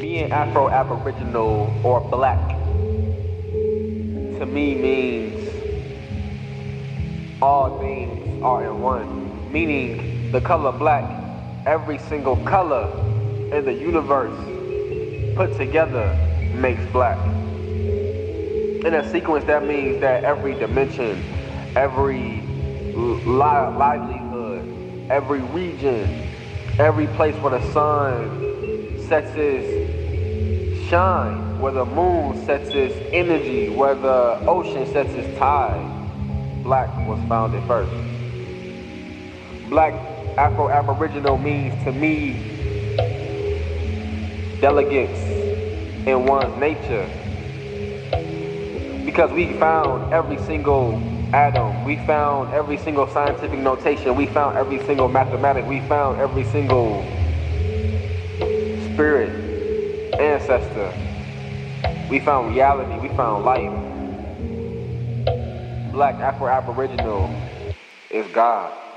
being Afro Aboriginal or black to me means all things are in one. Meaning the color black, every single color in the universe put together makes black. In a sequence, that means that every dimension, every li- livelihood, every region, every place where the sun sets its shine, where the moon sets its energy, where the ocean sets its tide, black was founded first. Black Afro Aboriginal means to me delegates in one's nature because we found every single atom, we found every single scientific notation, we found every single mathematic, we found every single spirit, ancestor, we found reality, we found life. Black Afro Aboriginal is God.